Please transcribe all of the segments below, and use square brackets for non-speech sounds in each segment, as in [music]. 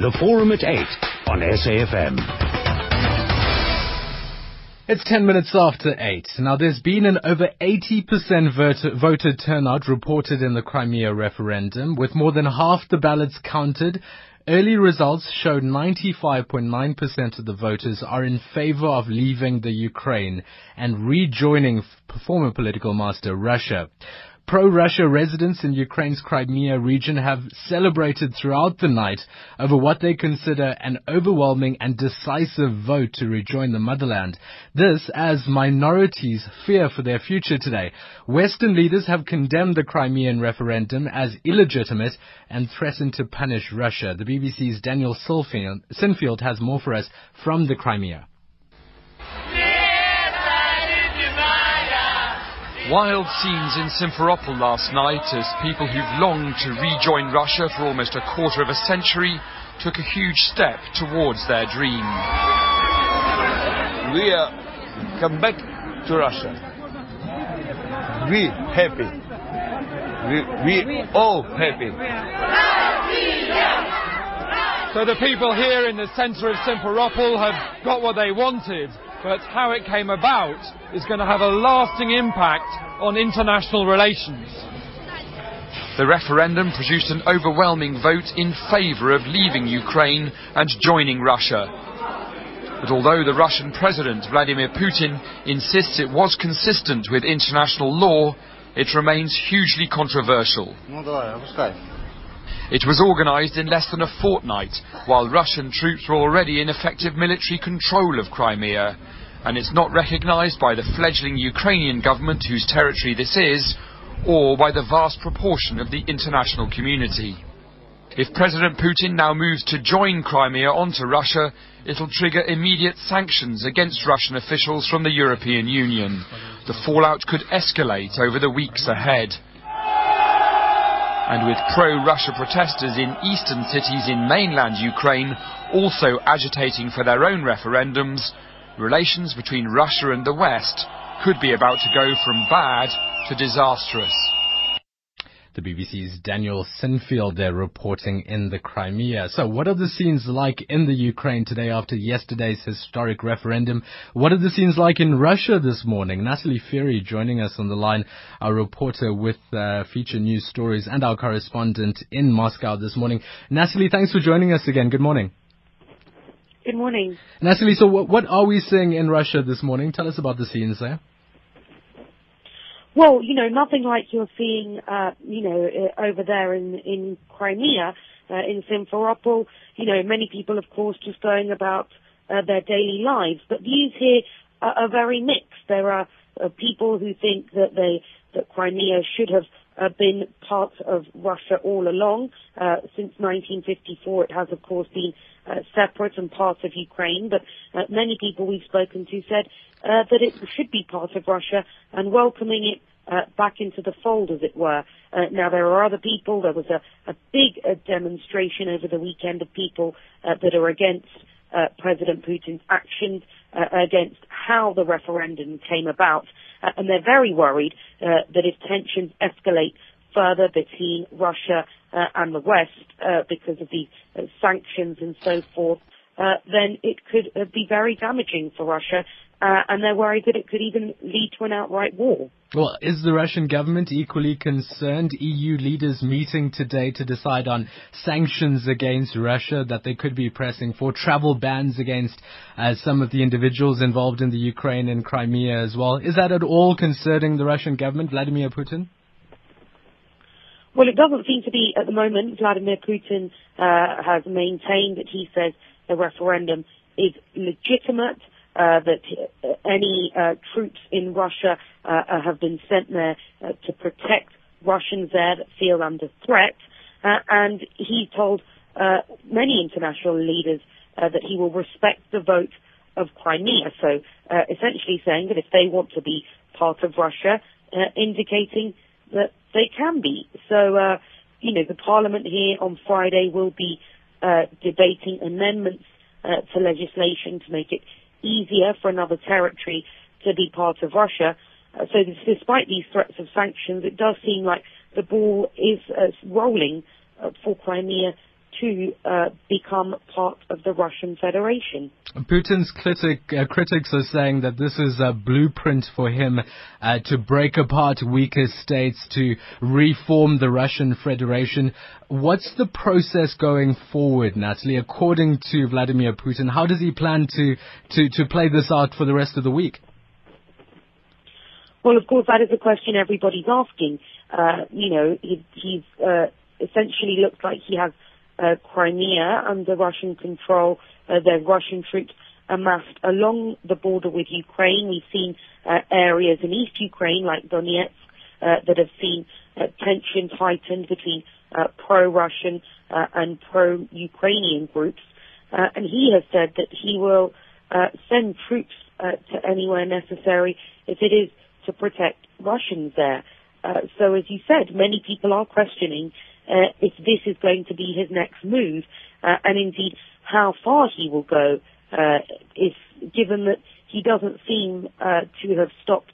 The Forum at 8 on SAFM. It's 10 minutes after 8. Now, there's been an over 80% voter, turnout reported in the Crimea referendum, with more than half the ballots counted. Early results showed 95.9% of the voters are in favor of leaving the Ukraine and rejoining former political master Russia. Pro-Russia residents in Ukraine's Crimea region have celebrated throughout the night over what they consider an overwhelming and decisive vote to rejoin the motherland. This as minorities fear for their future today. Western leaders have condemned the Crimean referendum as illegitimate and threatened to punish Russia. The BBC's Daniel Sandford has more for us from the Crimea. Wild scenes in Simferopol last night as people who've longed to rejoin Russia for almost a quarter of a century took a huge step towards their dream. We are come back to Russia. We happy. We, we all happy. So the people here in the centre of Simferopol have got what they wanted but how it came about is going to have a lasting impact on international relations. The referendum produced an overwhelming vote in favour of leaving Ukraine and joining Russia. But although the Russian President Vladimir Putin insists it was consistent with international law, it remains hugely controversial. It was organised in less than a fortnight, while Russian troops were already in effective military control of Crimea, and it's not recognised by the fledgling Ukrainian government whose territory this is, or by the vast proportion of the international community. If President Putin now moves to join Crimea onto Russia, it'll trigger immediate sanctions against Russian officials from the European Union. The fallout could escalate over the weeks ahead and with pro-Russia protesters in eastern cities in mainland Ukraine also agitating for their own referendums, relations between Russia and the West could be about to go from bad to disastrous. The BBC's Daniel Sandford there reporting in the Crimea. So what are the scenes like in the Ukraine today after yesterday's historic referendum? What are the scenes like in Russia this morning? Natalie Fury joining us on the line, our reporter with uh, feature news stories and our correspondent in Moscow this morning. Natalie, thanks for joining us again. Good morning. Good morning. Natalie, so what, what are we seeing in Russia this morning? Tell us about the scenes there. Well, you know, nothing like you're seeing, uh, you know, uh, over there in in Crimea, uh, in Simferopol. You know, many people, of course, just going about uh, their daily lives. But views here are, are very mixed. There are uh, people who think that they that Crimea should have uh, been part of Russia all along. Uh, since 1954, it has, of course, been uh, separate and part of Ukraine. But uh, many people we've spoken to said uh, that it should be part of Russia and welcoming it uh, back into the fold, as it were. Uh, now, there are other people. There was a, a big uh, demonstration over the weekend of people uh, that are against uh, President Putin's actions, against how the referendum came about. and they're very worried that if tensions escalate further between Russia and the West because of the sanctions and so forth, then it could be very damaging for Russia uh, and they're worried that it could even lead to an outright war. Well, is the Russian government equally concerned? EU leaders meeting today to decide on sanctions against Russia that they could be pressing for, travel bans against uh, some of the individuals involved in the Ukraine and Crimea as well. Is that at all concerning the Russian government, Vladimir Putin? Well, it doesn't seem to be at the moment. Vladimir Putin uh, has maintained that he says the referendum is legitimate uh, that uh, any uh, troops in Russia uh, uh, have been sent there uh, to protect Russians there that feel under threat. and he told many international leaders that he will respect the vote of Crimea. So essentially saying that if they want to be part of Russia, indicating that they can be. So, you know, the parliament here on Friday will be debating amendments to legislation to make it easier for another territory to be part of Russia. Uh, so despite these threats of sanctions, it does seem like the ball is uh, rolling uh, for Crimea to uh, become part of the Russian Federation. Putin's critic, uh, critics are saying that this is a blueprint for him uh, to break apart weaker states, to reform the Russian Federation. What's the process going forward, Natalie? According to Vladimir Putin, how does he plan to, to, to play this out for the rest of the week? Well, of course, that is a question everybody's asking. Uh, you know, he, he's uh, essentially looks like he has Crimea under Russian control. Uh, are Russian troops amassed along the border with Ukraine. We've seen uh, areas in East Ukraine, like Donetsk, uh, that have seen uh, tensions heightened between uh, pro-Russian uh, and pro-Ukrainian groups. Uh, and he has said that he will uh, send troops uh, to anywhere necessary if it is to protect Russians there. Uh, so as you said, many people are questioning uh, if this is going to be his next move, uh, and indeed how far he will go, uh, if given that he doesn't seem uh, to have stopped,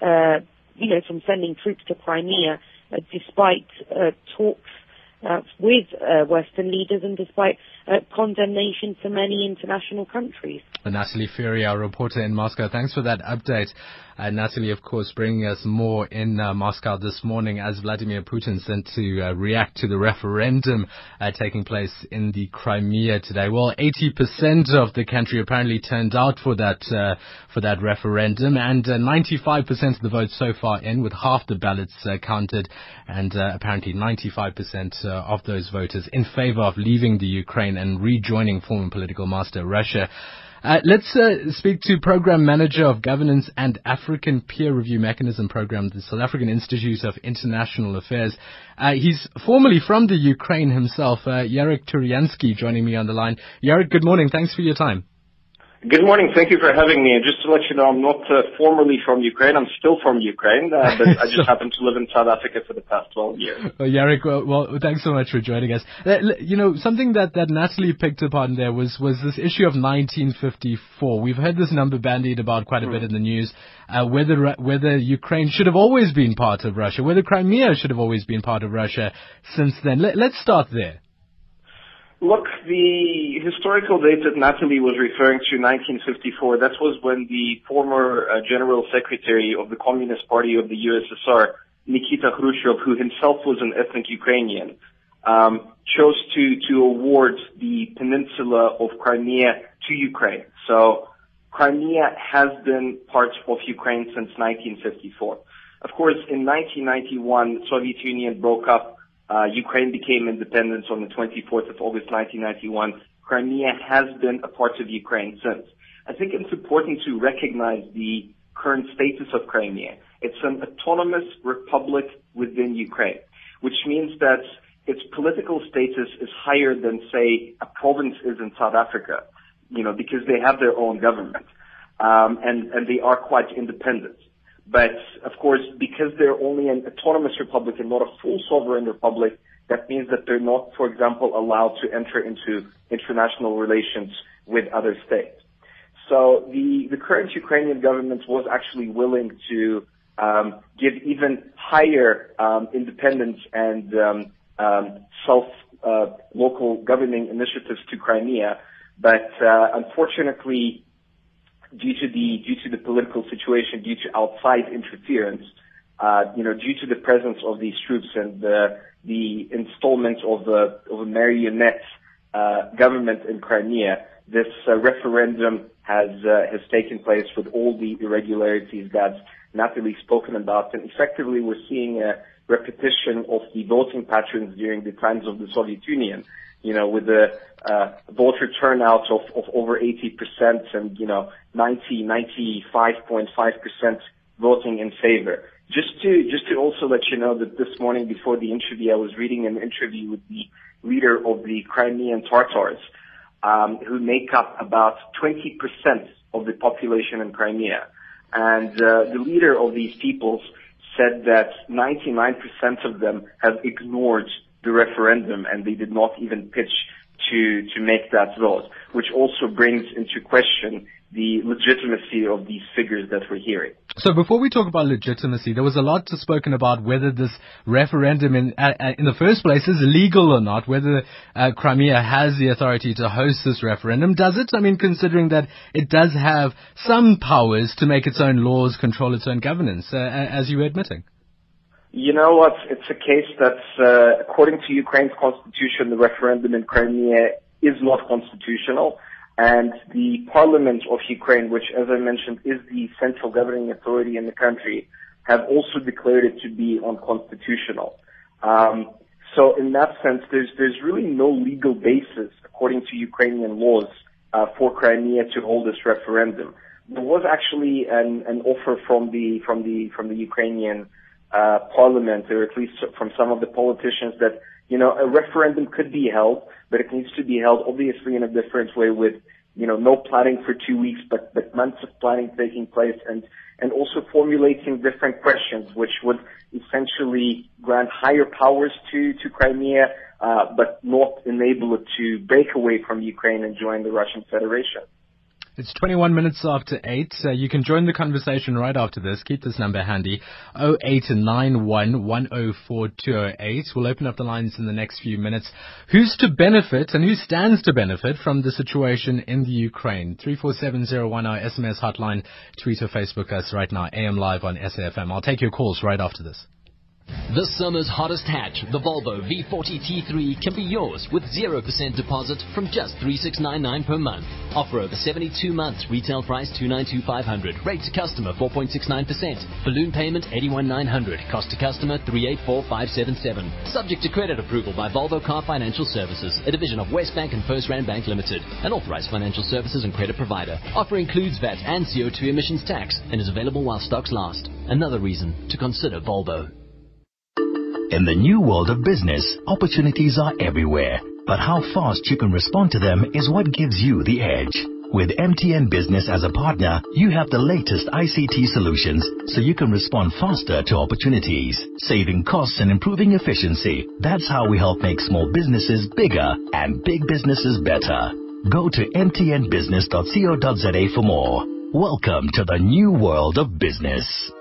uh, you know, from sending troops to Crimea, uh, despite talks with Western leaders and despite condemnation to many international countries. Natalie our reporter in Moscow. Thanks for that update. Uh, Natalie, of course, bringing us more in uh, Moscow this morning as Vladimir Putin sent to uh, react to the referendum uh, taking place in the Crimea today. Well, 80% of the country apparently turned out for that uh, for that referendum, and 95% of the votes so far in, with half the ballots counted, and apparently 95% of those voters in favor of leaving the Ukraine and rejoining former political master Russia. Uh, let's uh, speak to Program Manager of Governance and African Peer Review Mechanism Program, the South African Institute of International Affairs. Uh, he's formerly from the Ukraine himself, uh, Jarek Turianskyi, joining me on the line. Jarek, good morning. Thanks for your time. Good morning. Thank you for having me. And just to let you know, I'm not uh, formerly from Ukraine. I'm still from Ukraine, uh, but I just [laughs] happen to live in South Africa for the past 12 years. Well, Jarek, well, well, thanks so much for joining us. Uh, you know, something that, that Natalie picked up on there was, was this issue of 1954. We've heard this number bandied about quite a bit in the news, uh, whether, whether Ukraine should have always been part of Russia, whether Crimea should have always been part of Russia since then. Let, let's start there. Look, the historical date that Natalie was referring to, 1954, that was when the former uh, General Secretary of the Communist Party of the USSR, Nikita Khrushchev, who himself was an ethnic Ukrainian, um, chose to, to award the peninsula of Crimea to Ukraine. So Crimea has been part of Ukraine since 1954. Of course, in 1991, Soviet Union broke up uh, Ukraine became independent on the 24th of August 1991. Crimea has been a part of Ukraine since. I think it's important to recognize the current status of Crimea. It's an autonomous republic within Ukraine, which means that its political status is higher than, say, a province is in South Africa, you know, because they have their own government, um, and, and they are quite independent. But of course, because they're only an autonomous republic and not a full sovereign republic, that means that they're not, for example, allowed to enter into international relations with other states. So the, the current Ukrainian government was actually willing to um, give even higher um, independence and um, um self uh, local governing initiatives to Crimea, but uh, unfortunately, due to the due to the political situation, due to outside interference, uh, you know, due to the presence of these troops and the the installment of a of a marionette uh, government in Crimea, this uh, referendum has uh, has taken place with all the irregularities that Natalie spoken about, and effectively we're seeing a repetition of the voting patterns during the times of the Soviet Union you know, with a uh, voter turnout of, of over 80% and, you know, 90, 95.5% voting in favor. Just to, just to also let you know that this morning before the interview, I was reading an interview with the leader of the Crimean Tatars, um, who make up about 20% of the population in Crimea. And uh, the leader of these peoples said that 99% of them have ignored the referendum and they did not even pitch to, to make that vote, which also brings into question the legitimacy of these figures that we're hearing. So before we talk about legitimacy, there was a lot to spoken about whether this referendum in in the first place is legal or not, whether uh, Crimea has the authority to host this referendum. Does it? I mean, considering that it does have some powers to make its own laws, control its own governance, uh, as you were admitting. You know what? It's a case that's, uh, according to Ukraine's constitution, the referendum in Crimea is not constitutional. And the parliament of Ukraine, which, as I mentioned, is the central governing authority in the country, have also declared it to be unconstitutional. Um, so in that sense, there's, there's really no legal basis, according to Ukrainian laws, uh, for Crimea to hold this referendum. There was actually an, an offer from the, from the, from the Ukrainian uh, parliament, or at least from some of the politicians, that you know a referendum could be held, but it needs to be held obviously in a different way, with you know no planning for two weeks, but but months of planning taking place, and and also formulating different questions, which would essentially grant higher powers to to Crimea, uh, but not enable it to break away from Ukraine and join the Russian Federation. It's 21 minutes after 8. Uh, you can join the conversation right after this. Keep this number handy. 0891104208. We'll open up the lines in the next few minutes. Who's to benefit and who stands to benefit from the situation in the Ukraine? 347010 our SMS hotline. Tweet or Facebook us right now. AM live on SAFM. I'll take your calls right after this. This summer's hottest hatch, the Volvo V40 T3, can be yours with 0% deposit from just 3699 per month. Offer over 72 months, retail price 292500, rate to customer 4.69%, balloon payment 81900, cost to customer 384577. Subject to credit approval by Volvo Car Financial Services, a division of WesBank and FirstRand Bank Limited, an authorized financial services and credit provider. Offer includes VAT and CO2 emissions tax and is available while stocks last. Another reason to consider Volvo. In the new world of business, opportunities are everywhere. But how fast you can respond to them is what gives you the edge. With MTN Business as a partner, you have the latest ICT solutions so you can respond faster to opportunities, saving costs and improving efficiency. That's how we help make small businesses bigger and big businesses better. Go to mtnbusiness.co.za for more. Welcome to the new world of business.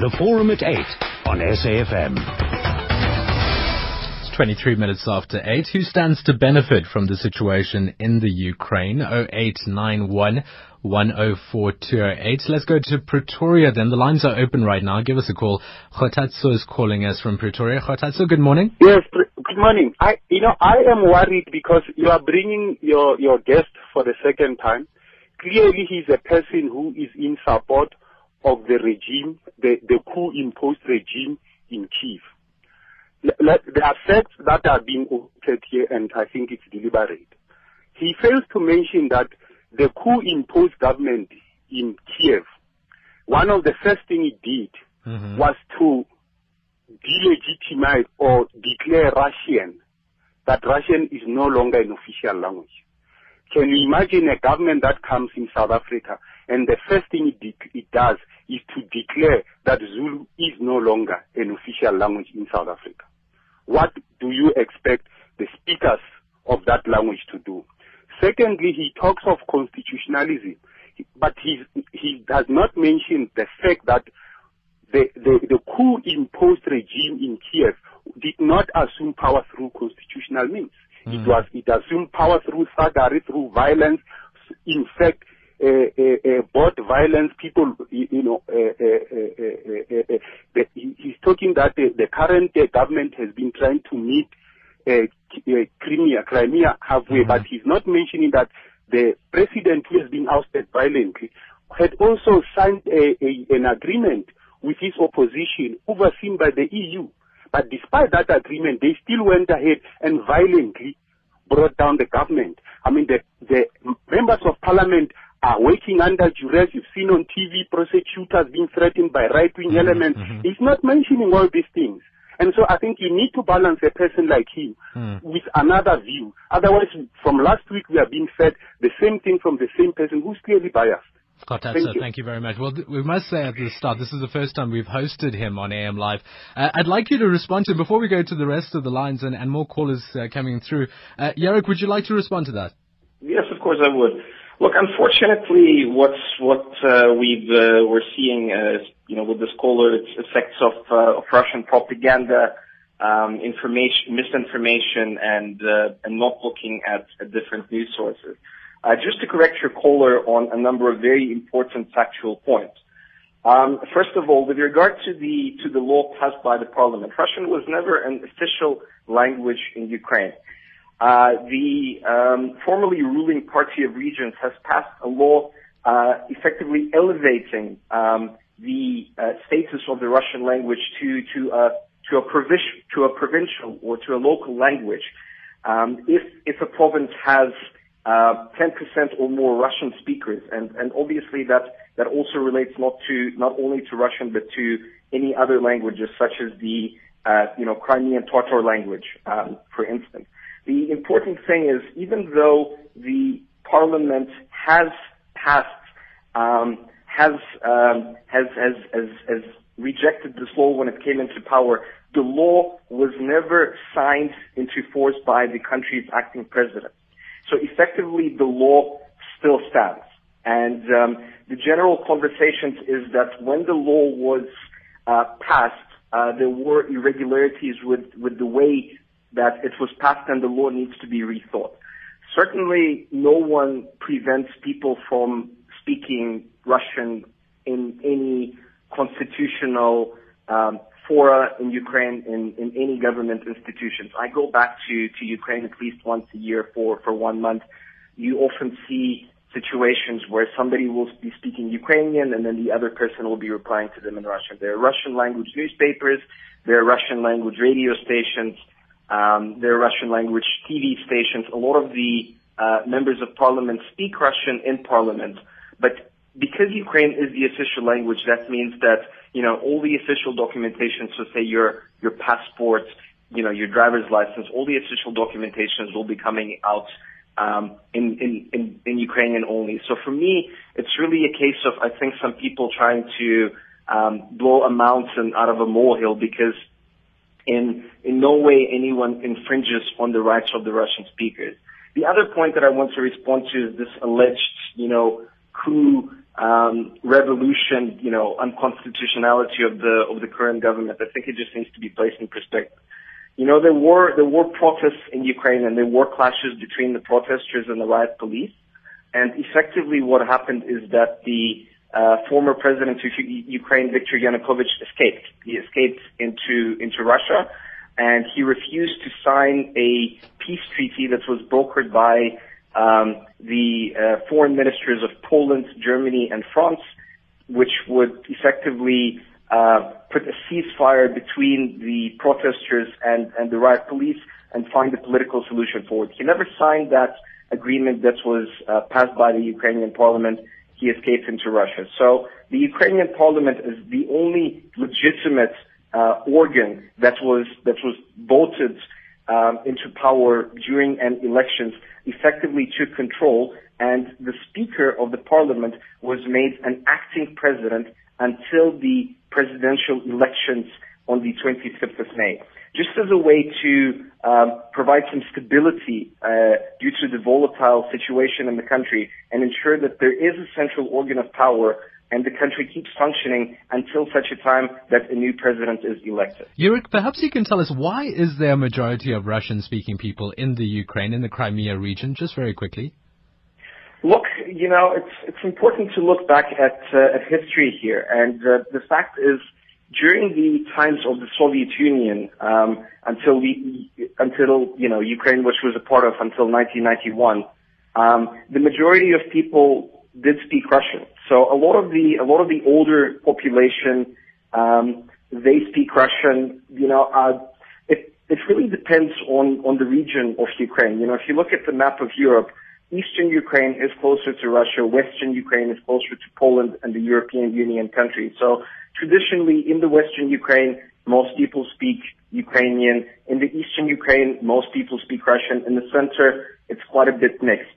The Forum at 8 on SAFM. It's 23 minutes after 8. Who stands to benefit from the situation in the Ukraine? 0891 104208. Let's go to Pretoria then. The lines are open right now. Give us a call. Khotatso is calling us from Pretoria. Khotatso, good morning. Yes, good morning. I, you know, I am worried because you are bringing your, your guest for the second time. Clearly he's a person who is in support of the regime, the, the coup imposed regime in Kiev. There are facts that are being omitted here, and I think it's deliberate. He fails to mention that the coup imposed government in Kiev, one of the first things it did mm-hmm. was to delegitimize or declare Russian, that Russian is no longer an official language. Can you imagine a government that comes in South Africa and the first thing it, de- it does is to declare that Zulu is no longer an official language in South Africa. What do you expect the speakers of that language to do? Secondly, he talks of constitutionalism, but he, he does not mention the fact that the, the, the coup imposed regime in Kiev did not assume power through constitutional means. Mm. It was, it assumed power through thuggery, through violence. In fact, uh, uh, bought violence, people, you know, uh, he's talking that the current government has been trying to meet Crimea, Crimea halfway, mm-hmm. but he's not mentioning that the president who has been ousted violently had also signed a, a, an agreement with his opposition overseen by the EU. But despite that agreement, they still went ahead and violently brought down the government. I mean, the, the members of parliament are working under duress. You've seen on TV prosecutors being threatened by right-wing mm-hmm, elements. Mm-hmm. He's not mentioning all these things. And so I think you need to balance a person like him mm. with another view. Otherwise, from last week we are being fed the same thing from the same person who's clearly biased. Kotatsa, Thank you. thank you very much. Well, th- we must say at the start, this is the first time we've hosted him on AM Live. Uh, I'd like you to respond to, before we go to the rest of the lines and, and more callers uh, coming through, uh, Jarek, would you like to respond to that? Yes, of course I would. Look, unfortunately, what's what uh, we've uh, we're seeing, uh, you know, with this caller, it's effects of uh, of Russian propaganda, um, information, misinformation, and uh, and not looking at, different news sources. Uh, just to correct your caller on a number of very important factual points. Um, first of all, with regard to the to the law passed by the parliament, Russian was never an official language in Ukraine. Uh, the um, formerly ruling party of regions has passed a law uh, effectively elevating um, the uh, status of the Russian language to to a to a provincial to a provincial or to a local language. Um, if if a province has uh, 10% or more Russian speakers, and, and obviously that, that also relates not to, not only to Russian, but to any other languages such as the, uh, you know, Crimean Tatar language, um, for instance. The important thing is, even though the parliament has passed, um, has, um, has, has, has, has rejected this law when it came into power, the law was never signed into force by the country's acting president. So effectively, the law still stands. And um, the general conversation is that when the law was uh, passed, uh, there were irregularities with, with the way that it was passed and the law needs to be rethought. Certainly, no one prevents people from speaking Russian in any constitutional um, fora in Ukraine in, in any government institutions. I go back to, to Ukraine at least once a year for, for one month. You often see situations where somebody will be speaking Ukrainian and then the other person will be replying to them in Russian. There are Russian language newspapers, there are Russian language radio stations, um, there are Russian language TV stations. A lot of the uh, members of parliament speak Russian in parliament, but because Ukraine is the official language, that means that you know all the official documentation. So say your your passport, you know your driver's license, all the official documentations will be coming out um, in, in in in Ukrainian only. So for me, it's really a case of I think some people trying to um, blow a mountain out of a molehill because in in no way anyone infringes on the rights of the Russian speakers. The other point that I want to respond to is this alleged, you know, coup um, revolution, you know, unconstitutionality of the of the current government. I think it just needs to be placed in perspective. You know, there were there were protests in Ukraine, and there were clashes between the protesters and the riot police. And effectively, what happened is that the uh, former president of Ukraine, Viktor Yanukovych, escaped. He escaped into into Russia, and he refused to sign a peace treaty that was brokered by um, the uh, foreign ministers of Poland, Germany, and France, which would effectively uh, put a ceasefire between the protesters and, and the riot police and find a political solution for it. He never signed that agreement that was uh, passed by the Ukrainian parliament. He escaped into Russia. So the Ukrainian parliament is the only legitimate uh, organ that was that was voted um, into power during an elections effectively took control and the Speaker of the Parliament was made an acting president until the presidential elections on the 25th of May. Just as a way to um, provide some stability uh, due to the volatile situation in the country and ensure that there is a central organ of power and the country keeps functioning until such a time that a new president is elected. Yurik, perhaps you can tell us why is there a majority of Russian-speaking people in the Ukraine, in the Crimea region, just very quickly? Look, you know, it's it's important to look back at uh, at history here, and uh, the fact is, during the times of the Soviet Union, um, until we until you know Ukraine, which was a part of until 1991, um, the majority of people did speak Russian. So a lot of the a lot of the older population um, they speak Russian. You know, uh, it it really depends on on the region of Ukraine. You know, if you look at the map of Europe, Eastern Ukraine is closer to Russia, Western Ukraine is closer to Poland and the European Union countries. So traditionally, in the Western Ukraine, most people speak Ukrainian. In the Eastern Ukraine, most people speak Russian. In the center, it's quite a bit mixed.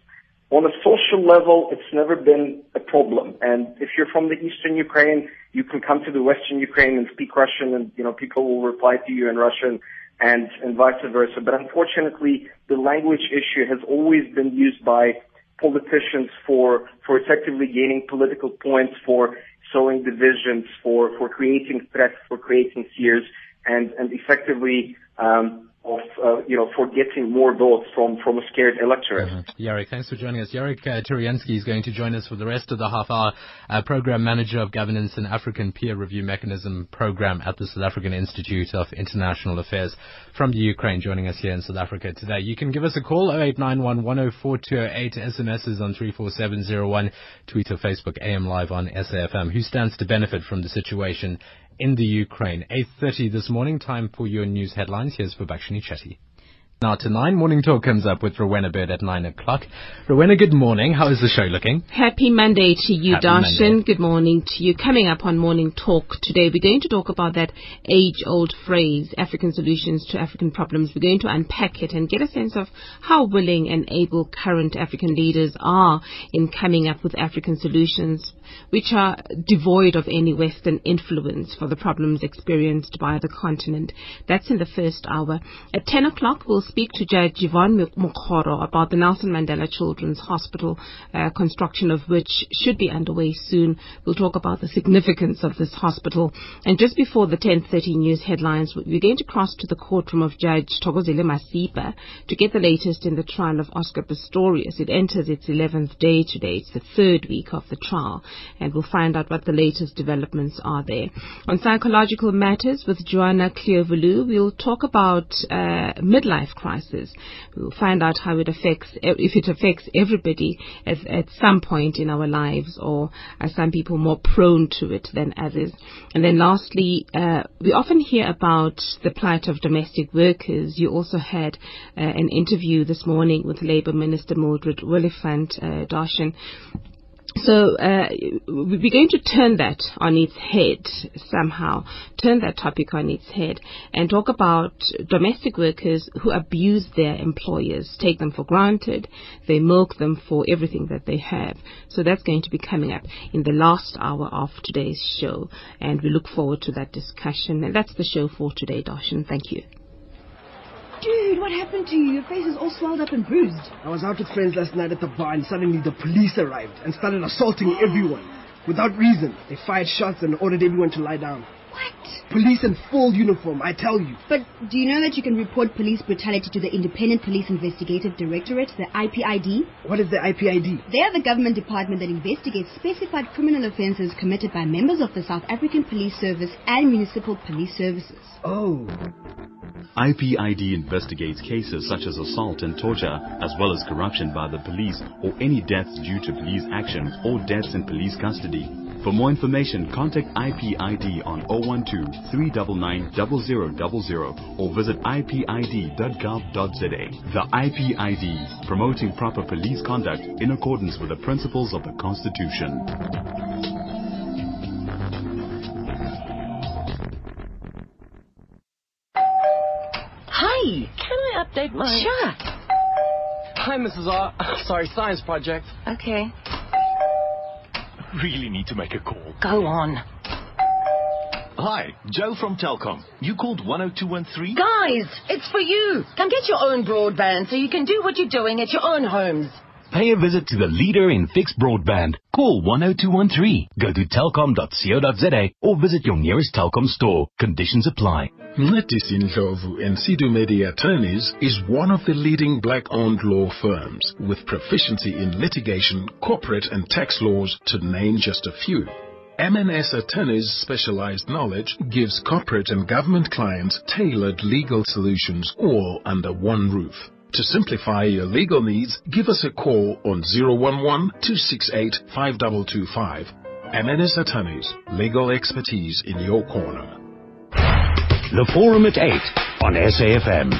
on a social level, it's never been a problem. And if you're from the eastern Ukraine, you can come to the western Ukraine and speak Russian, and you know people will reply to you in Russian, and and vice versa. But unfortunately, the language issue has always been used by politicians for for effectively gaining political points, for sowing divisions, for for creating threats, for creating fears, and and effectively um, of, uh, you know, for getting more votes from, from a scared electorate. Mm-hmm. Thanks for joining us. Jarek uh, Turianskyi is going to join us for the rest of the half hour. Uh, program Manager of Governance and African Peer Review Mechanism Program at the South African Institute of International Affairs from the Ukraine, joining us here in South Africa today. You can give us a call, 0891 104 SMSs on 34701, tweet or Facebook, AM Live on SAFM. Who stands to benefit from the situation in the Ukraine. 8.30 this morning, time for your news headlines. Here's Prabhakshini Chetty. Now to nine, Morning Talk comes up with Rowena Baird at nine o'clock. Rowena, good morning. How is the show looking? Happy Monday to you, Happy Darshan. Monday. Good morning to you. Coming up on Morning Talk today, we're going to talk about that age-old phrase, African solutions to African problems. We're going to unpack it and get a sense of how willing and able current African leaders are in coming up with African solutions, which are devoid of any Western influence for the problems experienced by the continent. That's in the first hour. At 10 o'clock, we'll speak to Judge Yvonne Mokgoro about the Nelson Mandela Children's Hospital, uh, construction of which should be underway soon. We'll talk about the significance of this hospital. And just before the 10.30 news headlines, we're going to cross to the courtroom of Judge Thokozile Masipa to get the latest in the trial of Oscar Pistorius. It enters its 11th day today. It's the third week of the trial. And we'll find out what the latest developments are there. On psychological matters with Joanna Kleovoulou, we'll talk about uh, midlife crisis. We'll find out how it affects, if it affects everybody at, at some point in our lives, or are some people more prone to it than others. And then lastly, uh, we often hear about the plight of domestic workers. You also had uh, an interview this morning with Labour Minister Mildred Oliphant, uh, Darshan, so uh, we're going to turn that on its head somehow, turn that topic on its head, and talk about domestic workers who abuse their employers, take them for granted, they milk them for everything that they have. So that's going to be coming up in the last hour of today's show, and we look forward to that discussion. And that's the show for today, Darshan. Thank you. Dude, what happened to you? Your face is all swelled up and bruised. I was out with friends last night at the bar and suddenly the police arrived and started assaulting everyone. Without reason, they fired shots and ordered everyone to lie down. What? Police in full uniform, I tell you. But do you know that you can report police brutality to the Independent Police Investigative Directorate, the IPID? What is the IPID? They are the government department that investigates specified criminal offences committed by members of the South African Police Service and municipal police services. Oh. IPID investigates cases such as assault and torture, as well as corruption by the police or any deaths due to police action or deaths in police custody. For more information, contact IPID on 012 399 0000 or visit ipid.gov.za. The IPID, promoting proper police conduct in accordance with the principles of the Constitution. Hi, can I update my... Sure. Hi, Mrs. R. [coughs] Sorry, science project. Okay. Really need to make a call. Go on. Hi, Joe from Telkom. You called 10213? Guys, it's for you. Come get your own broadband so you can do what you're doing at your own homes. Pay a visit to the leader in fixed broadband. Call 10213. Go to telkom.co.za or visit your nearest Telkom store. Conditions apply. Letisi Ndlovu and Sidu Media Attorneys is one of the leading black-owned law firms with proficiency in litigation, corporate and tax laws to name just a few. MNS Attorneys' specialized knowledge gives corporate and government clients tailored legal solutions all under one roof. To simplify your legal needs, give us a call on 011-268-5225. MNS Attorneys, legal expertise in your corner. The Forum at 8 on SAFM.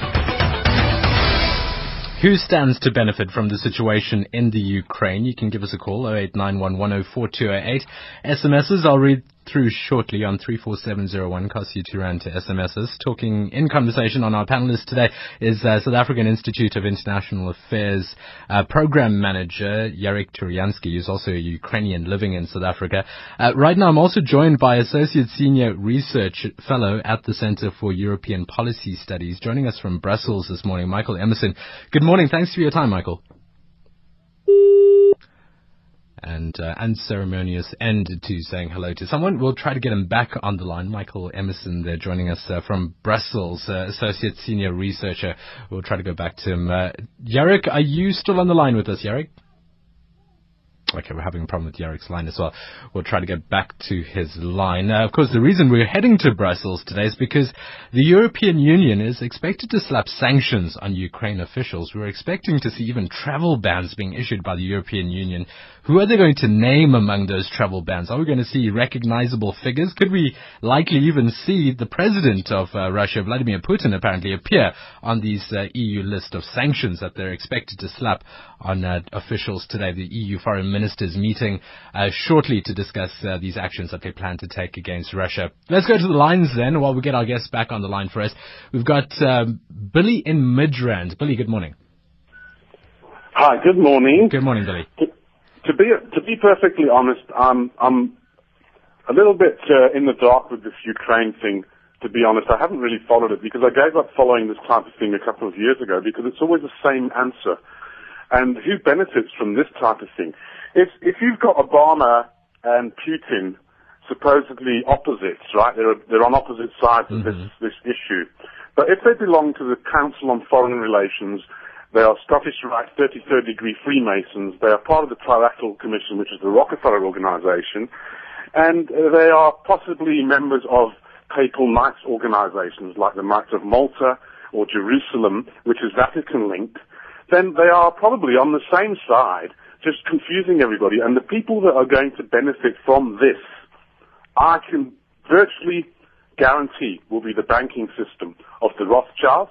Who stands to benefit from the situation in the Ukraine? You can give us a call, 0891104208. SMSs, I'll read through shortly on 34701. Costs you to SMSs. Talking in conversation on our panelist today is uh, South African Institute of International Affairs uh, Program Manager Yarek Turianskyi, who's also a Ukrainian living in South Africa. Uh, right now, I'm also joined by Associate Senior Research Fellow at the Center for European Policy Studies, joining us from Brussels this morning, Michael Emerson. Good morning. Thanks for your time, Michael and uh, unceremonious end to saying hello to someone. We'll try to get him back on the line. Michael Emerson there joining us uh, from Brussels, uh, Associate Senior Researcher. We'll try to go back to him. Uh, Yarek, are you still on the line with us, Yarek? Okay, we're having a problem with Yarek's line as well. We'll try to get back to his line. Uh, of course, the reason we're heading to Brussels today is because the European Union is expected to slap sanctions on Ukraine officials. We're expecting to see even travel bans being issued by the European Union. Who are they going to name among those travel bans? Are we going to see recognizable figures? Could we likely even see the president of uh, Russia, Vladimir Putin, apparently appear on these uh, EU list of sanctions that they're expected to slap on uh, officials today? The EU foreign ministers meeting uh, shortly to discuss uh, these actions that they plan to take against Russia. Let's go to the lines then while we get our guests back on the line for us. We've got um, Billy in Midrand. Billy, good morning. Hi, good morning. Good morning, Billy. To, to be to be perfectly honest, I'm I'm a little bit uh, in the dark with this Ukraine thing. To be honest, I haven't really followed it because I gave up following this type of thing a couple of years ago because it's always the same answer. And who benefits from this type of thing? if if you've got Obama and Putin supposedly opposites, right? They're they're on opposite sides mm-hmm. of this this issue. But if they belong to the Council on Foreign Relations, they are Scottish Rite 33rd degree Freemasons. They are part of the Trilateral Commission, which is the Rockefeller organization, and they are possibly members of papal Knights organizations like the Knights of Malta or Jerusalem, which is Vatican linked. Then they are probably on the same side just confusing everybody. And the people that are going to benefit from this, I can virtually guarantee will be the banking system of the Rothschilds,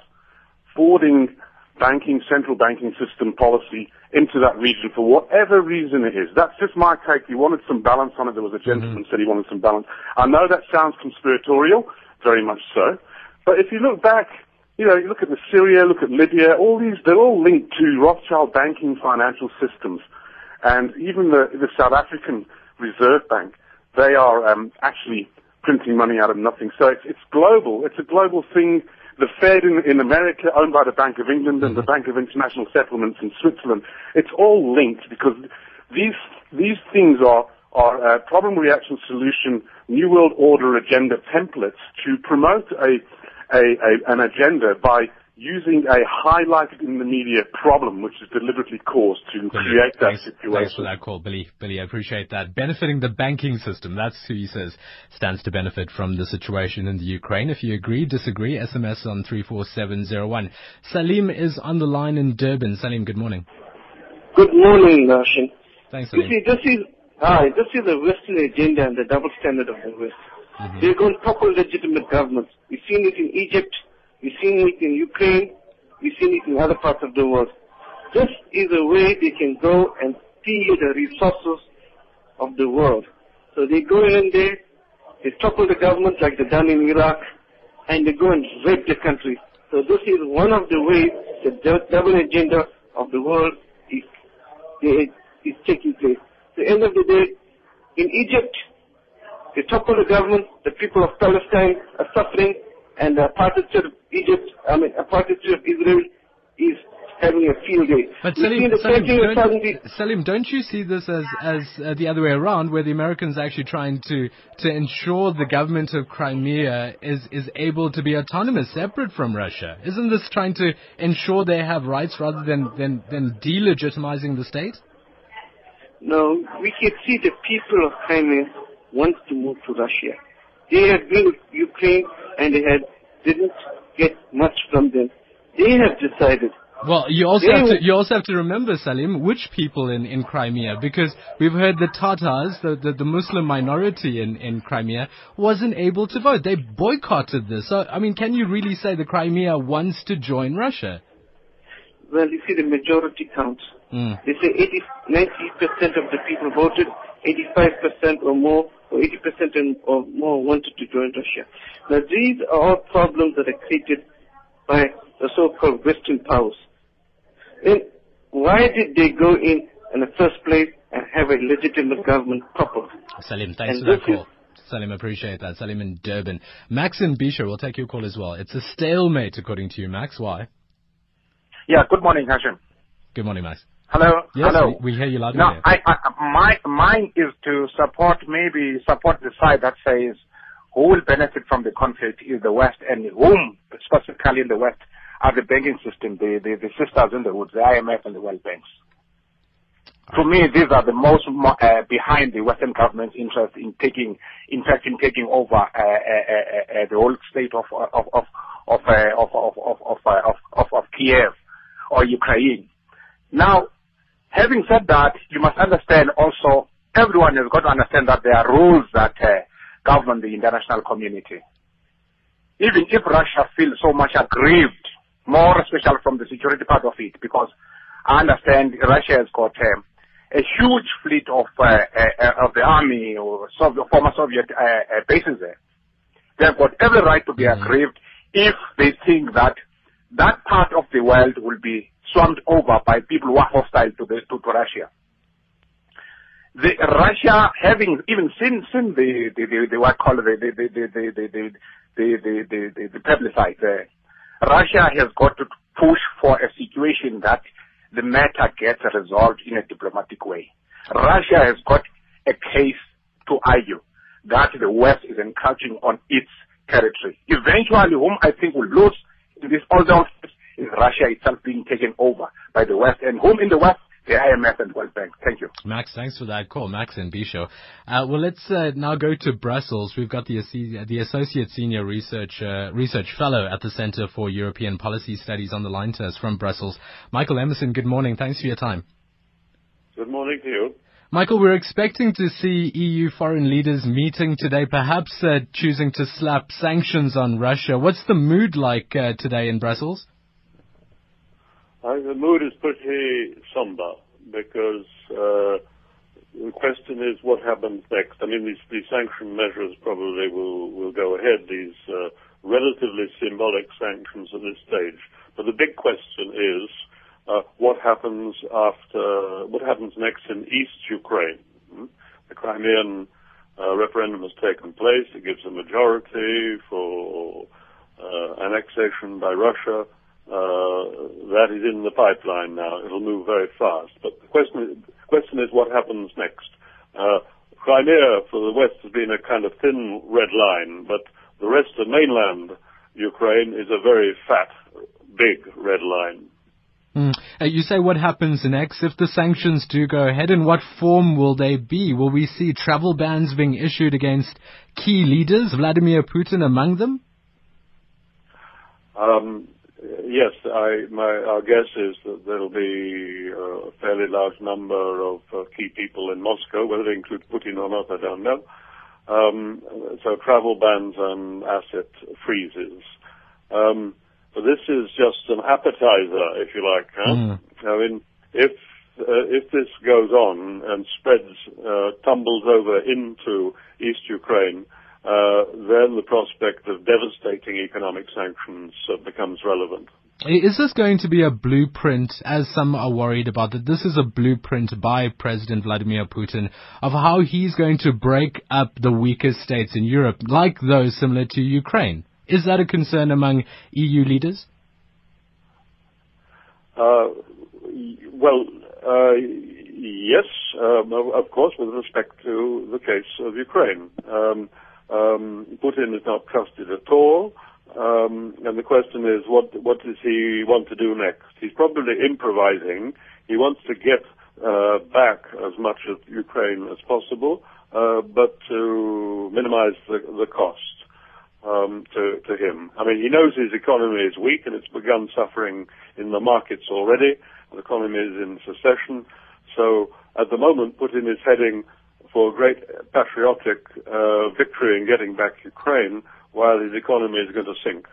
forwarding banking, central banking system policy into that region for whatever reason it is. That's just my take. He wanted some balance on it. There was a gentleman mm-hmm. said he wanted some balance. I know that sounds conspiratorial, very much so. But if you look back, you know, you look at the Syria, look at Libya, all these, they're all linked to Rothschild banking financial systems. And even the, the South African Reserve Bank, they are um, actually printing money out of nothing. So it's, it's global. It's a global thing. The Fed in, in America, owned by the Bank of England, and the Bank of International Settlements in Switzerland, it's all linked because these these things are are problem reaction solution, new world order agenda templates to promote a, a, a an agenda by using a highlighted in the media problem which is deliberately caused to Billy, create that thanks, situation. Thanks for that call, Billy. Billy, I appreciate that. Benefiting the banking system, that's who he says stands to benefit from the situation in the Ukraine. If you agree, disagree, SMS on 34701. Salim is on the line in Durban. Salim, good morning. Good morning, Darshan. Thanks, Salim. You see, this is, hi, this is the Western agenda and the double standard of the West. Mm-hmm. They're going to topple legitimate governments. We've seen it in Egypt, We've seen it in Ukraine. We've seen it in other parts of the world. This is a way they can go and steal the resources of the world. So they go in there, they topple the government like they done in Iraq, and they go and rape the country. So this is one of the ways the double agenda of the world is, is taking place. At the end of the day, in Egypt, they topple the government, the people of Palestine are suffering, and the partition of Egypt, I mean, a partition of Israel is having a field day. But Salim, Salim, don't, Salim, don't you see this as as uh, the other way around, where the Americans are actually trying to to ensure the government of Crimea is is able to be autonomous, separate from Russia? Isn't this trying to ensure they have rights rather than than than delegitimizing the state? No, we can see the people of Crimea want to move to Russia. They have been with Ukraine and they had didn't get much from them. They have decided. Well, you also have to you also have to remember, Salim, which people in, in Crimea, because we've heard the Tatars, the, the, the Muslim minority in, in Crimea, wasn't able to vote. They boycotted this. So, I mean, can you really say the Crimea wants to join Russia? Well, you see, the majority counts. Mm. They say 80, 90% of the people voted, 85% or more, or 80% or more wanted to join Russia. Now these are all problems that are created by the so-called Western powers. Then why did they go in in the first place and have a legitimate government proper? Salim, thanks And for that call. Salim, appreciate that. Salim in Durban. Max and Bisho will take your call as well. It's a stalemate, according to you, Max. Why? Yeah, good morning, Hashim. Good morning, Max. Hello? Yes, Hello. We, we hear you loud and No, clear. I, I, my, mine is to support, maybe support the side that says who will benefit from the conflict is the West and whom, specifically in the West, are the banking system, the, the, the sisters in the woods, the IMF and the World Banks. To me, these are the most uh, behind the Western government's interest in taking, in fact, in taking over uh, uh, uh, uh, the whole state of of of of uh, of of of of, uh, of, of, of Kiev or Ukraine. Now, having said that, you must understand also, everyone has got to understand that there are rules that uh, govern the international community. Even if Russia feels so much aggrieved, more especially from the security part of it, because I understand Russia has got um, a huge fleet of uh, uh, of the army or Soviet, former Soviet uh, uh, bases there. They've got every right to be aggrieved if they think that that part of the world will be Swamped over by people who are hostile to, the, to, to Russia. The, Russia, having even seen seen the the, the, the what call the the the the the the the, the, the, the, the plebiscite there, Russia has got to push for a situation that the matter gets resolved in a diplomatic way. Russia has got a case to argue that the West is encroaching on its territory. Eventually, whom I think will lose in this all down is Russia itself being taken over by the West, and whom in the West, the IMF and World Bank. Thank you. Max, thanks for that call. Max and Bisho. Uh, well, let's uh, now go to Brussels. We've got the, the Associate Senior Research uh, Research Fellow at the Center for European Policy Studies on the line to us from Brussels. Michael Emerson, good morning. Thanks for your time. Good morning to you. Michael, we're expecting to see EU foreign leaders meeting today, perhaps uh, choosing to slap sanctions on Russia. What's the mood like uh, today in Brussels? Think the mood is pretty somber because uh, the question is what happens next. I mean, these, these sanction measures probably will, will go ahead, these uh, relatively symbolic sanctions at this stage. But the big question is uh, what happens after, what happens next in East Ukraine? Hmm? The Crimean uh, referendum has taken place. It gives a majority for uh, annexation by Russia. That is in the pipeline now. It'll move very fast. But the question, question is what happens next. Uh, Crimea for the West has been a kind of thin red line, but the rest of mainland Ukraine is a very fat, big red line. Mm. Uh, you say what happens next if the sanctions do go ahead? In what form will they be? Will we see travel bans being issued against key leaders, Vladimir Putin among them? Um, yes, I, my, our guess is that there'll be a fairly large number of uh, key people in Moscow, whether they include Putin or not, I don't know. Um, so travel bans and asset freezes. Um, but this is just an appetizer, if you like. Huh? Mm. I mean, if uh, if this goes on and spreads, uh, tumbles over into East Ukraine, uh, then the prospect of devastating economic sanctions uh, becomes relevant. Is this going to be a blueprint, as some are worried about, that this is a blueprint by President Vladimir Putin of how he's going to break up the weakest states in Europe, like those similar to Ukraine? Is that a concern among EU leaders? Uh, well, uh, yes, um, of, of course, with respect to the case of Ukraine. Um, um, Putin is not trusted at all. Um, and the question is, what what does he want to do next? He's probably improvising. He wants to get uh, back as much of Ukraine as possible, uh, but to minimize the, the cost um, to, to him. I mean, he knows his economy is weak and it's begun suffering in the markets already. The economy is in secession. So at the moment, Putin is heading for a great patriotic uh, victory in getting back Ukraine while his economy is going to sink.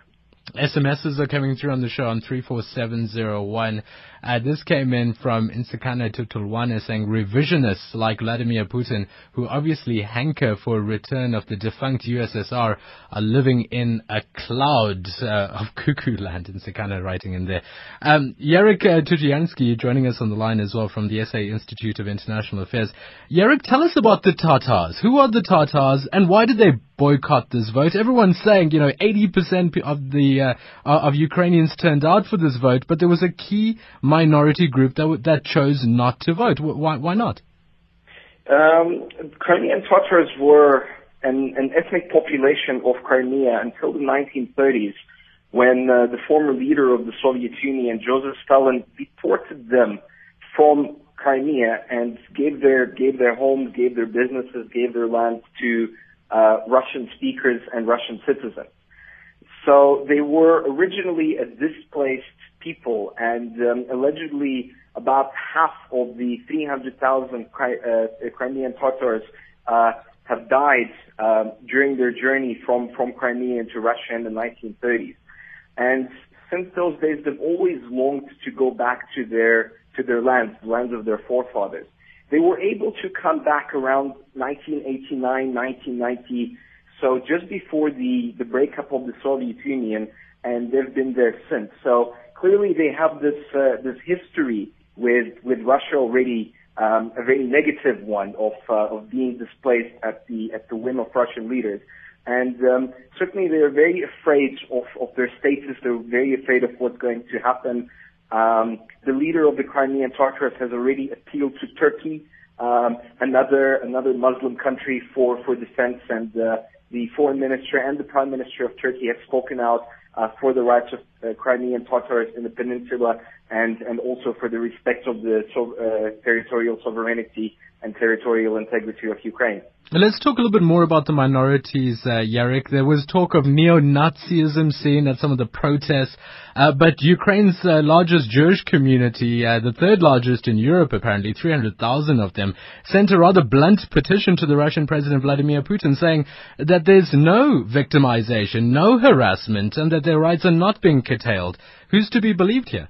SMSs are coming through on the show on 34701. Uh, this came in from Insikana Tutulwane saying revisionists like Vladimir Putin, who obviously hanker for a return of the defunct USSR, are living in a cloud uh, of cuckoo land. Insikana writing in there. Um, Jarek uh, Turianskyi joining us on the line as well from the SA Institute of International Affairs. Jarek, tell us about the Tatars. Who are the Tatars and why did they boycott this vote? Everyone's saying, you know, 80% of the uh, of Ukrainians turned out for this vote, but there was a key minority group that that chose not to vote. Why why not? Um, Crimean Tatars were an, an ethnic population of Crimea until the 1930s, when uh, the former leader of the Soviet Union, Joseph Stalin, deported them from Crimea and gave their gave their homes, gave their businesses, gave their lands to uh, Russian speakers and Russian citizens. So they were originally a displaced people, and um, allegedly about half of the 300,000 uh, Crimean Tatars uh, have died um, during their journey from, from Crimea into Russia in the 1930s. And since those days, they've always longed to go back to their to their lands, the lands of their forefathers. They were able to come back around 1989, 1990, so just before the, the breakup of the Soviet Union, and they've been there since. So clearly they have this, uh, this history with, with Russia already, um, a very negative one of, uh, of being displaced at the, at the whim of Russian leaders. And um, certainly they are very afraid of, of their status. They're very afraid of what's going to happen um, the leader of the Crimean Tartars has already appealed to Turkey, um, another another Muslim country, for for defense, and uh, the foreign minister and the prime minister of Turkey have spoken out uh, for the rights of uh, Crimean Tatars in the peninsula and and also for the respect of the so, uh, territorial sovereignty and territorial integrity of Ukraine. Let's talk a little bit more about the minorities, uh, Jarek. There was talk of neo-Nazism seen at some of the protests, uh, but Ukraine's uh, largest Jewish community, uh, the third largest in Europe apparently, 300,000 of them, sent a rather blunt petition to the Russian President Vladimir Putin saying that there's no victimization, no harassment, and that their rights are not being curtailed. Who's to be believed here?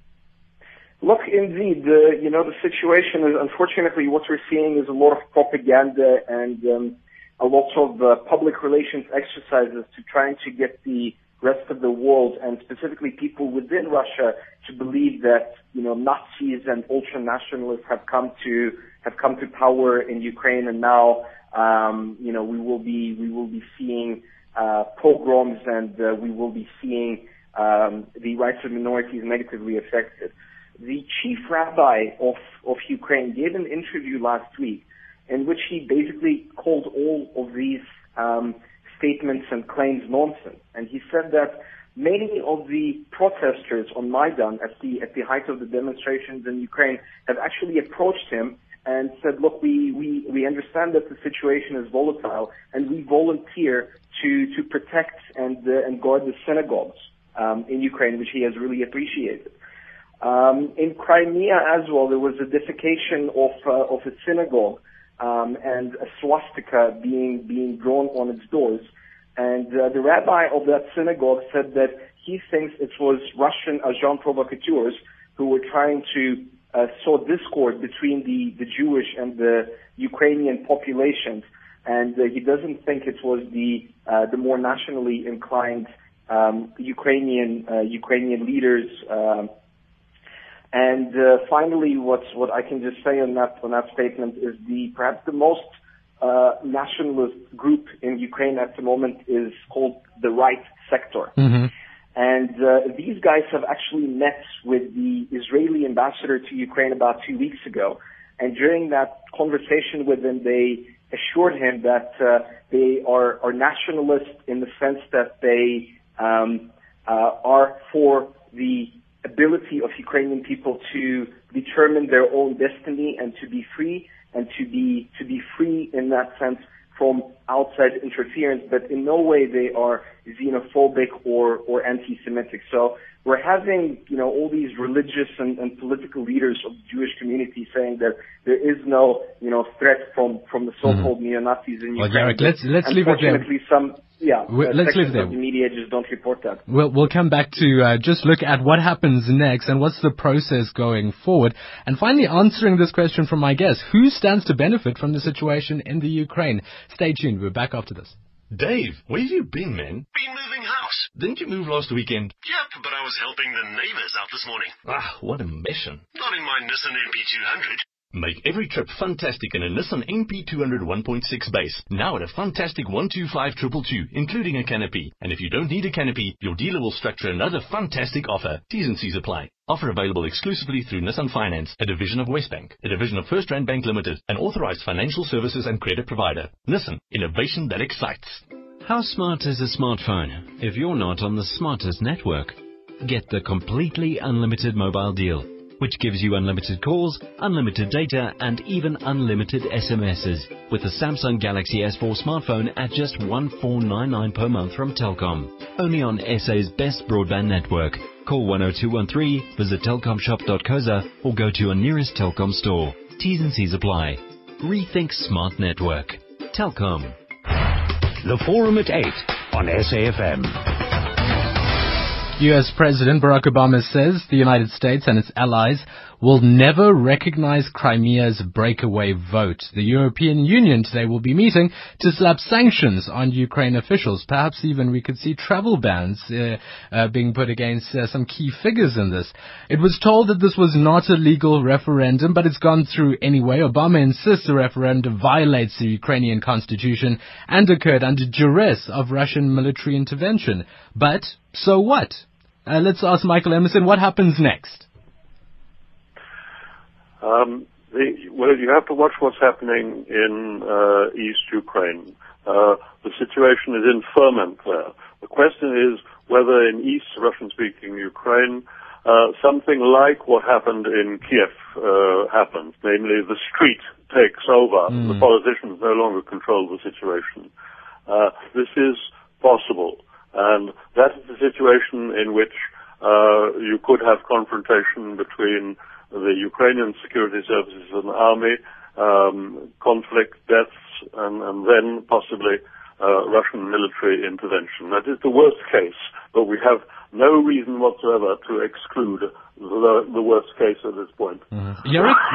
Look, indeed, uh, you know, the situation is, unfortunately, what we're seeing is a lot of propaganda and um, a lot of uh, public relations exercises to trying to get the rest of the world and specifically people within Russia to believe that, you know, Nazis and ultra-nationalists have come to, have come to power in Ukraine and now, um, you know, we will be, we will be seeing, uh, pogroms and uh, we will be seeing, um, the rights of minorities negatively affected the chief rabbi of, of Ukraine gave an interview last week in which he basically called all of these um, statements and claims nonsense. And he said that many of the protesters on Maidan at the at the height of the demonstrations in Ukraine have actually approached him and said, look, we, we, we understand that the situation is volatile and we volunteer to, to protect and, uh, and guard the synagogues um, in Ukraine, which he has really appreciated. Um, in Crimea as well, there was a defecation of uh, of a synagogue um, and a swastika being being drawn on its doors. And uh, the rabbi of that synagogue said that he thinks it was Russian agents provocateurs who were trying to uh, sow discord between the, the Jewish and the Ukrainian populations. And uh, he doesn't think it was the uh, the more nationally inclined um, Ukrainian uh, Ukrainian leaders. Uh, and uh, finally, what what I can just say on that on that statement is the perhaps the most uh, nationalist group in Ukraine at the moment is called the Right Sector. Mm-hmm. And uh, these guys have actually met with the Israeli ambassador to Ukraine about two weeks ago. And during that conversation with him, they assured him that uh, they are, are nationalists in the sense that they um, uh, are for the ability of Ukrainian people to determine their own destiny and to be free and to be to be free in that sense from outside interference, but in no way they are xenophobic or, or anti-Semitic. So we're having, you know, all these religious and, and political leaders of the Jewish community saying that there is no, you know, threat from, from the so-called mm-hmm. neo-Nazis in well, Ukraine. Let's, let's leave it there. Some, yeah, uh, let's leave it there. the media just don't report that. We'll, we'll come back to uh, just look at what happens next and what's the process going forward. And finally, answering this question from my guest, who stands to benefit from the situation in the Ukraine? Stay tuned. We're back after this. Dave, where have you been, man? Been moving house. Didn't you move last weekend? Yep, but I was helping the neighbors out this morning. Ah, what a mission. Not in my Nissan NP200. Make every trip fantastic in a Nissan NP200 1.6 base. Now at a fantastic 125 including a canopy. And if you don't need a canopy, your dealer will structure another fantastic offer. T's and C's apply. Offer available exclusively through Nissan Finance, a division of WesBank, a division of FirstRand Bank Limited, an authorized financial services and credit provider. Nissan, innovation that excites. How smart is a smartphone if you're not on the smartest network? Get the completely unlimited mobile deal, which gives you unlimited calls, unlimited data, and even unlimited SMSs with the Samsung Galaxy S4 smartphone at just 1499 per month from Telkom. Only on SA's best broadband network. Call 10213, visit telkomshop.coza, or go to your nearest Telkom store. T's and C's apply. Rethink Smart Network. Telkom. The Forum at 8 on SAFM. US President Barack Obama says the United States and its allies will never recognize Crimea's breakaway vote. The European Union today will be meeting to slap sanctions on Ukraine officials. Perhaps even we could see travel bans uh, uh, being put against uh, some key figures in this. It was told that this was not a legal referendum, but it's gone through anyway. Obama insists the referendum violates the Ukrainian constitution and occurred under duress of Russian military intervention. But so what? Uh, let's ask Michael Emerson, what happens next? Um, the, well, you have to watch what's happening in uh, East Ukraine. Uh, the situation is in ferment there. The question is whether in East Russian-speaking Ukraine uh, something like what happened in Kiev uh, happens, namely the street takes over. Mm. The politicians no longer control the situation. Uh, this is possible. And that is the situation in which uh, you could have confrontation between the Ukrainian security services and army, um, conflict, deaths, and, and then possibly uh, Russian military intervention. That is the worst case, but we have no reason whatsoever to exclude the, the worst case at this point. Mm-hmm.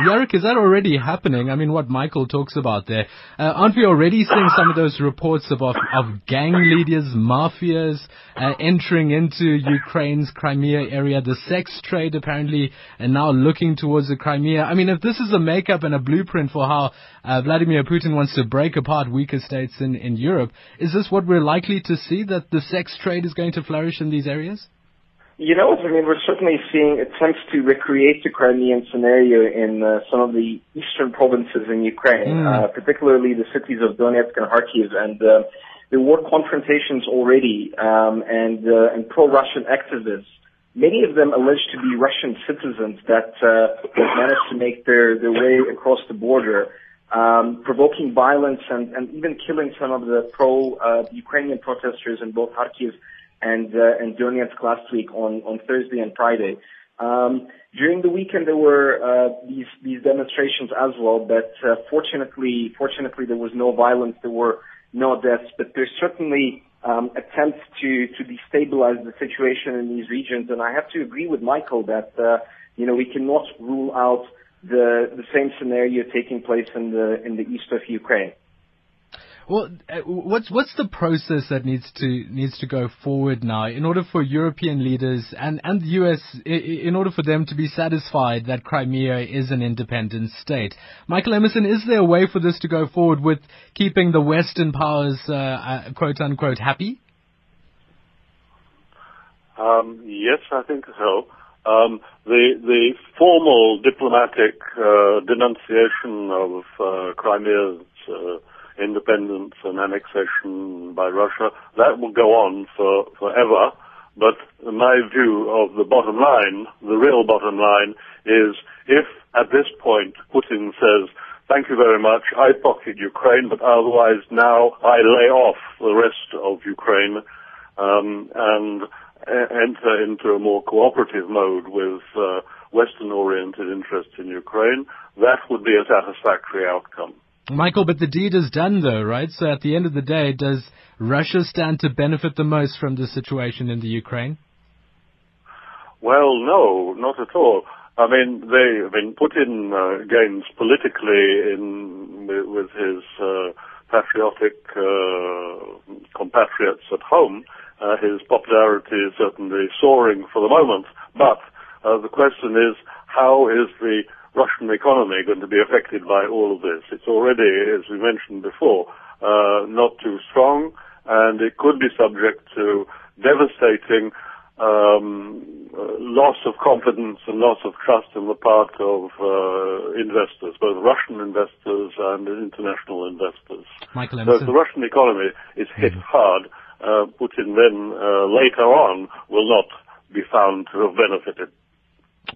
Yarek, is that already happening? I mean, what Michael talks about there. Uh, aren't we already seeing some of those reports of, of, of gang leaders, mafias, uh, entering into Ukraine's Crimea area? The sex trade apparently and now looking towards the Crimea. I mean, if this is a makeup and a blueprint for how uh, Vladimir Putin wants to break apart weaker states in, in Europe, is this what we're likely to see, that the sex trade is going to flourish in these areas? You know, I mean, we're certainly seeing attempts to recreate the Crimean scenario in uh, some of the eastern provinces in Ukraine, Mm. uh, particularly the cities of Donetsk and Kharkiv. And uh, there were confrontations already, um, and, uh, and pro-Russian activists, many of them alleged to be Russian citizens that uh, managed to make their, their way across the border, um, provoking violence and, and even killing some of the pro-Ukrainian protesters in both Kharkiv and uh, and Donetsk last week on on Thursday and Friday. Um, during the weekend there were uh, these these demonstrations as well, but uh, fortunately fortunately there was no violence, there were no deaths, but there's certainly um, attempts to to destabilize the situation in these regions, and I have to agree with Michael that uh, you know we cannot rule out the the same scenario taking place in the in the east of Ukraine. Well, uh, what's what's the process that needs to needs to go forward now in order for European leaders and and the US in order for them to be satisfied that Crimea is an independent state? Michael Emerson, is there a way for this to go forward with keeping the Western powers uh, uh, quote unquote happy? Um, yes, I think so. Um, the the formal diplomatic uh, denunciation of uh, Crimea's uh, independence and annexation by Russia that will go on for forever. But my view of the bottom line, the real bottom line, is if at this point Putin says, "Thank you very much, I pocket Ukraine, but otherwise now I lay off the rest of Ukraine," um, and enter into a more cooperative mode with uh, Western-oriented interests in Ukraine, that would be a satisfactory outcome. Michael, but the deed is done though, right? So at the end of the day, does Russia stand to benefit the most from the situation in the Ukraine? Well, no, not at all. I mean, they, I mean, Putin uh, gains politically in with, his uh, patriotic uh, compatriots at home. Uh, his popularity is certainly soaring for the moment, but uh, the question is, how is the Russian economy going to be affected by all of this? It's already, as we mentioned before, uh, not too strong, and it could be subject to devastating um, uh, loss of confidence and loss of trust on the part of uh, investors, both Russian investors and international investors. Michael Emerson. so if the Russian economy is hit mm-hmm. hard, uh, Putin then uh, later on will not be found to have benefited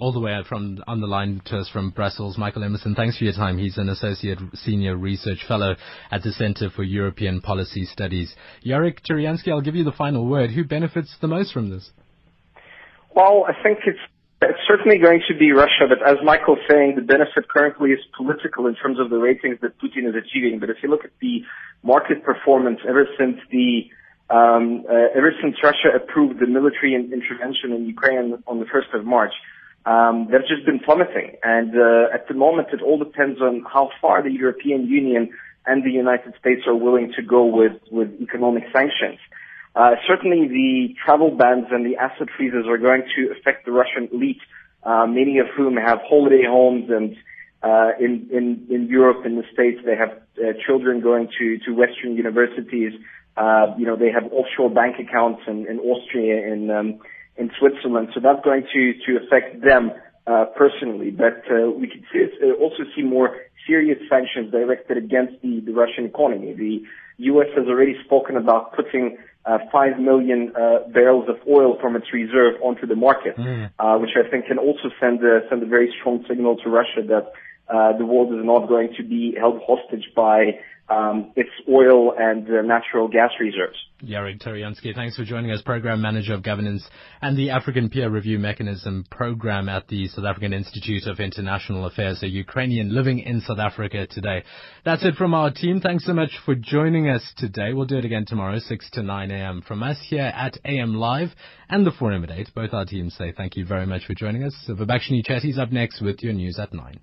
all the way from on the line to us from Brussels. Michael Emerson, thanks for your time. He's an associate senior research fellow at the Center for European Policy Studies. Jarek Turianskyi, I'll give you the final word. Who benefits the most from this? Well, I think it's it's certainly going to be Russia, but as Michael's saying, the benefit currently is political in terms of the ratings that Putin is achieving. But if you look at the market performance ever since the um, uh, ever since Russia approved the military intervention in Ukraine on the 1st of March, um, they've just been plummeting. And uh, at the moment, it all depends on how far the European Union and the United States are willing to go with, with economic sanctions. Uh, certainly the travel bans and the asset freezes are going to affect the Russian elite, uh, many of whom have holiday homes and uh, in, in, in Europe, in the States, they have uh, children going to, to Western universities. Uh, you know, they have offshore bank accounts in, in Austria and um, in Switzerland. So that's going to, to affect them uh, personally. But uh, we could see, uh, also see more serious sanctions directed against the, the Russian economy. The U.S. has already spoken about putting uh, 5 million uh, barrels of oil from its reserve onto the market, mm. uh, which I think can also send a, send a very strong signal to Russia that uh, the world is not going to be held hostage by um, its oil and uh, natural gas reserves. Jarek Turianskyi, thanks for joining us, Program Manager of Governance and the African Peer Review Mechanism Program at the South African Institute of International Affairs, a Ukrainian living in South Africa today. That's it from our team. Thanks so much for joining us today. We'll do it again tomorrow, 6 to 9 a.m. from us here at AM Live and the Forum at 8. Both our teams say thank you very much for joining us. So Vibhakshini Chetty's up next with your news at 9.